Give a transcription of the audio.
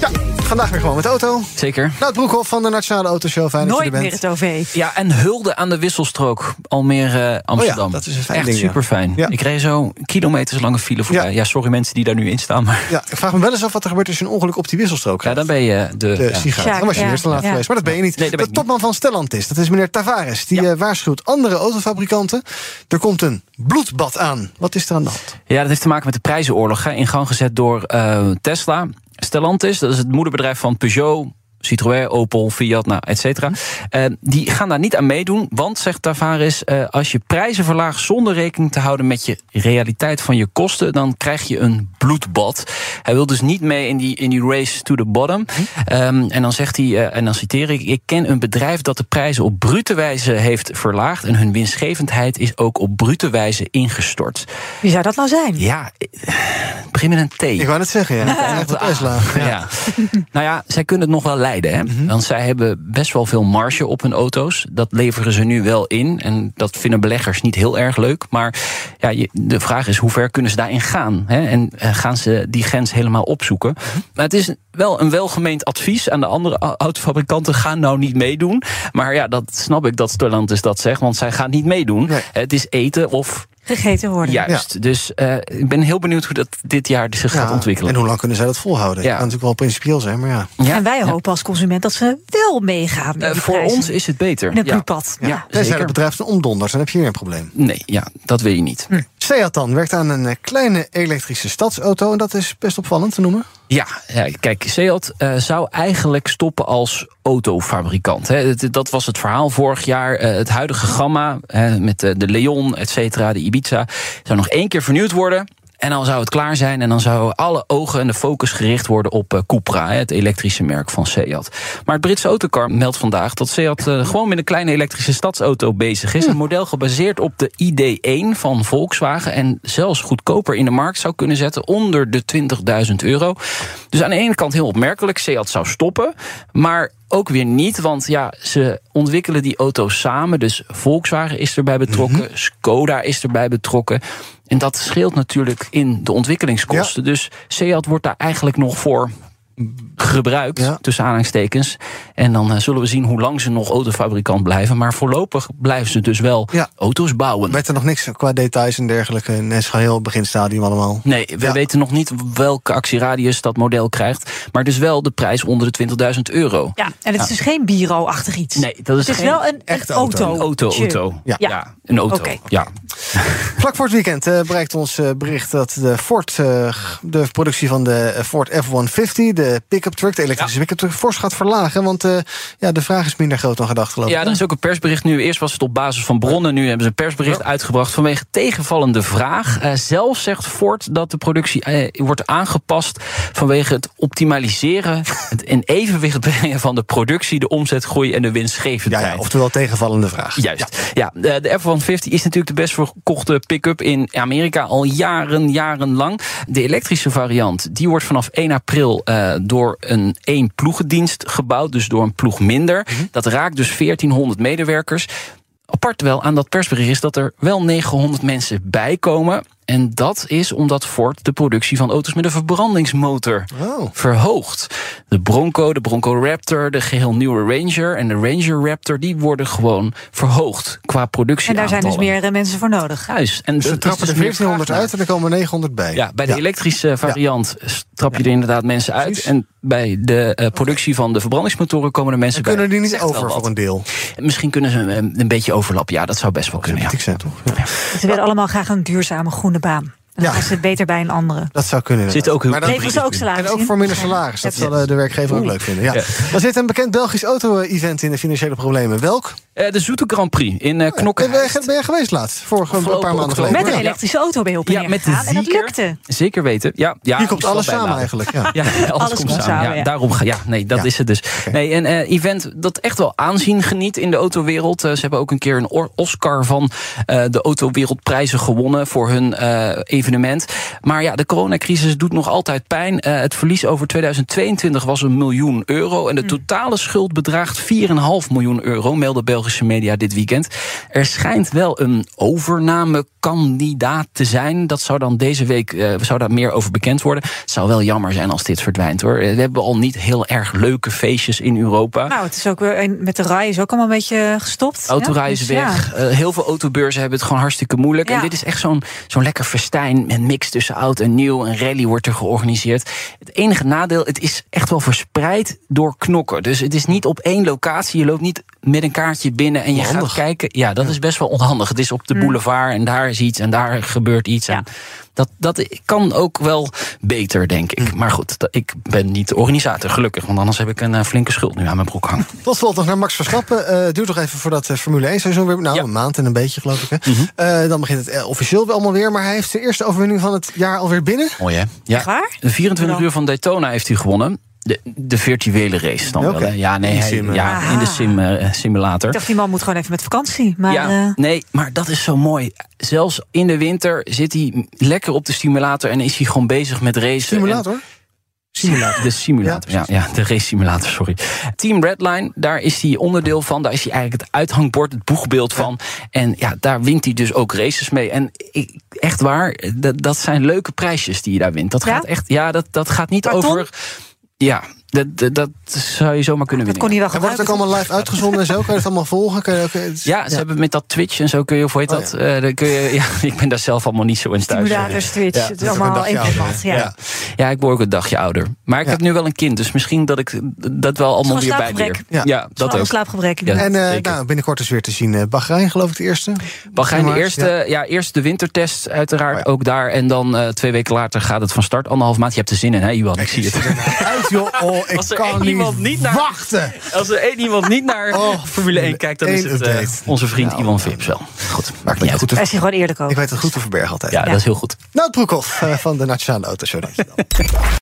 Ja, vandaag weer gewoon met de auto. Zeker. Nou, Broekhoff van de Nationale Autoshow. Fijn dat je Nooit er meer bent. het OV. Ja, en hulde aan de wisselstrook Almere Amsterdam. Oh ja, dat is een fijn Echt ding, super fijn. Ja. Ik reed zo kilometers lange file voorbij. Ja. Ja. sorry mensen die daar nu in staan, maar Ja, ik vraag me wel eens af wat er gebeurt als je een ongeluk op die wisselstrook ja, dan ben je de. de ja. sigaar. Sjaak, Dan was je ja. eerst te laat Ja. geweest. Maar dat ben je niet. Nee, dat ben de topman van Stellantis, dat is meneer Tavares. Die Ja. eh, waarschuwt andere autofabrikanten. Er komt een bloedbad aan. Wat is er aan de hand? Ja, dat heeft te maken met de prijzenoorlog. Hè, in gang gezet door eh, Tesla. Stellantis, dat is het moederbedrijf van Peugeot. Citroën, Opel, Fiat, nou, et cetera. Eh, die gaan daar niet aan meedoen. Want, zegt Tavares, eh, als je prijzen verlaagt zonder rekening te houden met je realiteit van je kosten, dan krijg je een bloedbad. Hij wil dus niet mee in die, in die race to the bottom. Ehm, en dan zegt hij, eh, en dan citeer ik: Ik ken een bedrijf dat de prijzen op brute wijze heeft verlaagd. En hun winstgevendheid is ook op brute wijze ingestort. Wie zou dat nou zijn? Ja, begin met een T. Ik wou net zeggen, ja. Echt op Tesla. Ja. nou ja, zij kunnen het nog wel leiden. Hè? Mhm. Want zij hebben best wel veel marge op hun auto's. Dat leveren ze nu wel in. En dat vinden beleggers niet heel erg leuk. Maar ja, je- de vraag is hoe ver kunnen ze daarin gaan? Hè? En eh, gaan ze die grens helemaal opzoeken? Maar het is wel een welgemeend advies aan de andere au- autofabrikanten. Ga nou niet meedoen. Maar ja, dat snap ik dat Stellantis dat zegt. Want zij gaan niet meedoen. Nee. Het is eten of Gegeten worden. juist. Dus eh, ik ben heel benieuwd hoe dat dit jaar zich gaat Ja, ontwikkelen. En hoe lang kunnen zij dat volhouden? Ja. Ja. kan natuurlijk wel principieel zijn, maar ja. Ja, En wij ja. hopen als consument dat ze wel meegaan. Eh, voor prijzen. ons is het beter. In het Ja. Ja. Ja, het bedrijf een omdonders, dan heb je hier een probleem. Nee, ja, dat wil je niet. Dan werkt aan een eh, kleine elektrische stadsauto. En dat is best opvallend te noemen. Ja, kijk, Seat eh, zou eigenlijk stoppen als autofabrikant. Hè. Dat was het verhaal vorig jaar. Eh, het huidige gamma hè, met de Leon, et cetera, de Ibiza... zou nog één keer vernieuwd worden... En dan zou het klaar zijn en dan zouden alle ogen en de focus gericht worden op eh, Cupra, het elektrische merk van Seat. Maar het Britse autocar meldt vandaag dat Seat eh, gewoon met een kleine elektrische stadsauto bezig is. Een model gebaseerd op de ID1 van Volkswagen en zelfs goedkoper in de markt zou kunnen zetten onder de 20.000 euro. Dus aan de ene kant heel opmerkelijk, Seat zou stoppen, maar ook weer niet, want ja, ze ontwikkelen die auto's samen. Dus Volkswagen is erbij betrokken, Skoda is erbij betrokken. En dat scheelt natuurlijk in de ontwikkelingskosten. Dus Seat wordt daar eigenlijk nog voor gebruikt, Ja. tussen aanhalingstekens. En dan eh, zullen we zien hoe lang ze nog autofabrikant blijven. Maar voorlopig blijven ze dus wel Ja. auto's bouwen. Weet er nog niks qua details en dergelijke. En het is gewoon heel beginstadium allemaal. Nee, we Ja. weten nog niet welke actieradius dat model krijgt. Maar dus wel de prijs onder de 20.000 euro. Ja, en het is dus geen bureau-achtig iets. Nee, dat is het is geen wel een, echte auto. auto. Een auto, auto. Ja. Ja, een auto. Ja. Vlak voor het weekend eh, bereikt ons eh, bericht dat de Ford, de productie van de Ford F-150, de pick-up truck, de elektrische pick-up truck, fors gaat verlagen. Want eh, ja, de vraag is minder groot dan gedacht, geloof ik. Ja, er is ook een persbericht nu. Eerst was het op basis van bronnen. Nu hebben ze een persbericht uitgebracht vanwege tegenvallende vraag. Eh, zelf zegt Ford dat de productie eh, wordt aangepast vanwege het optimaliseren, het in evenwicht brengen van de productie, de omzetgroei en de winstgevendheid. ja, oftewel tegenvallende vraag. Juist. Ja, de, de F-150 is natuurlijk de best verkochte pick-up in Amerika al jaren, jarenlang. De elektrische variant die wordt vanaf 1 april eh, door een één ploegendienst gebouwd, dus door een ploeg minder. Dat raakt dus 1400 medewerkers. Apart wel aan dat persbericht is dat er wel 900 mensen bij komen. En dat is omdat Ford de productie van auto's met een verbrandingsmotor Oh. verhoogt. De Bronco, de Bronco Raptor, de geheel nieuwe Ranger en de Ranger Raptor... die worden gewoon verhoogd qua productie. En daar zijn dus meer eh, mensen voor nodig. Juist. En Dus is trappen dus er meer 1400 vraag uit en er komen 900 bij. Ja, bij de elektrische variant trap je er inderdaad mensen uit. Precies. En bij de eh, productie van de verbrandingsmotoren komen er mensen En bij. kunnen die niet over voor een deel? Misschien kunnen ze een, een beetje overlappen. Ja, dat zou best wel kunnen. Ja. Ik zijn toch? Ja. Ze willen allemaal graag een duurzame groene baan. En dan Ja. is het beter bij een andere. Dat zou kunnen. Zit ook Maar dan- Leveren ze ook salaris En ook voor minder salaris. Dat zal eh, de werkgever ook leuk vinden. Ja. Ja. Er zit een bekend Belgisch auto-event in de financiële problemen. Welk? Eh, de Zoete Grand Prix in uh, Knokken. Ben, je- ben je geweest laatst? Vorige een paar maanden geleden. Met een elektrische auto ben je op en Ja, met de gegaan. En dat lukte. Zeker weten. Ja, ja, Hier komt alles samen eigenlijk. Ja. Ja, alles, komt samen. Ja, Daarom ga ja, nee, dat Ja. is het dus. Nee, een eh, event dat echt wel aanzien geniet in de autowereld. Eh, ze hebben ook een keer een Oscar van eh, de autowereldprijzen gewonnen voor hun eh, evenement. Maar ja, de coronacrisis doet nog altijd pijn. Eh, het verlies over 2022 was een miljoen euro. En de totale schuld bedraagt 4,5 miljoen euro, melden Belgische media dit weekend. Er schijnt wel een overnamekandidaat te zijn. Dat zou dan deze week eh, zou daar meer over bekend worden. Het zou wel jammer zijn als dit verdwijnt hoor. Eh, We hebben al niet heel erg leuke feestjes in Europa. Nou, het is ook weer, met de rij is ook allemaal een beetje gestopt. Autorij Ja, is dus weg. Eh, heel veel autobeurzen hebben het gewoon hartstikke moeilijk. Ja. En dit is echt zo'n zo'n lekker festijn. Een mix tussen oud en nieuw. Een rally wordt er georganiseerd. Het enige nadeel, het is echt wel verspreid door knokken. Dus het is niet op één locatie. Je loopt niet met een kaartje binnen en je Onhandig. gaat kijken. Ja, dat is best wel onhandig. Het is op de boulevard en daar is iets en daar gebeurt iets. Ja. En dat, dat kan ook wel beter, denk ik. Maar goed, dat- ik ben niet de organisator, gelukkig. Want anders heb ik een eh, flinke schuld nu aan mijn broek hangen. Tot slot nog naar Max Verstappen. Eh het duurt nog even voordat de Formule 1 seizoen weer... Nou, Ja. een maand en een beetje, geloof ik. Hè. Mhm. Eh, dan begint het eh, officieel weer allemaal weer. Maar hij heeft zijn eerste overwinning van het jaar alweer binnen. Mooi hè? Ja. Echt waar? De 24 Dan? uur van Daytona heeft hij gewonnen. De, de virtuele race dan wel. Hè? Ja, nee, In de hij- ja, in de sim, eh, simulator. Ik dacht, die man moet gewoon even met vakantie. Maar ja, eh, nee, maar dat is zo mooi. Zelfs in de winter zit hij lekker op de simulator en is hij gewoon bezig met racen. Simulator? Simulator. De simulator, ja, ja, de race simulator, sorry. Team Redline, daar is hij onderdeel van. Daar is hij eigenlijk het uithangbord, het boegbeeld van. En ja, daar wint hij dus ook races mee. En ik, echt waar, dat, dat zijn leuke prijsjes die je daar wint. Dat Ja? gaat echt, ja, dat, dat gaat niet over. Ja, dat, dat, dat zou je zomaar kunnen dat winnen. kon hij wel En wordt het ook gebruiken. allemaal live uitgezonden en zo? Kan je het allemaal volgen? Kan je ook, eh, het- Ja, ze hebben met dat Twitch en zo kun je, of hoe heet Oh, dat? Eh, dan kun je, ja, ik ben daar zelf allemaal niet zo in thuis. Simulators, Twitch, Ja, het dat is is ook een allemaal dagje één pad. hè? Ja. Ja. Ik word ook een dagje ouder. Maar ik Ja. heb nu wel een kind, dus misschien dat ik dat wel allemaal weer bijleer. Ja. Ja, dat ook. slaapgebrek. Ja. En eh, nou, binnenkort is weer te zien eh Bahrein, geloof ik, de eerste. Bahrein de eerste, ja. eerst de wintertest uiteraard, Oh ja. ook daar. En dan eh, twee weken later gaat het van start. Anderhalf maand, je hebt er zin in hè, Iwan? Ik zie het. Uit, joh. Ik Als er kan één iemand niet naar- wachten. Als er één iemand niet naar Oh, Formule 1 kijkt, dan is het eh, onze vriend Nou, Iwan Vips wel. Goed, Maar ik weet niet goed Wij zijn gewoon eerlijk ik over. weet het goed te verbergen altijd. Ja, dat is heel goed. Nou, Broekhoff eh, van de Nationale Autoshow. dankjewel.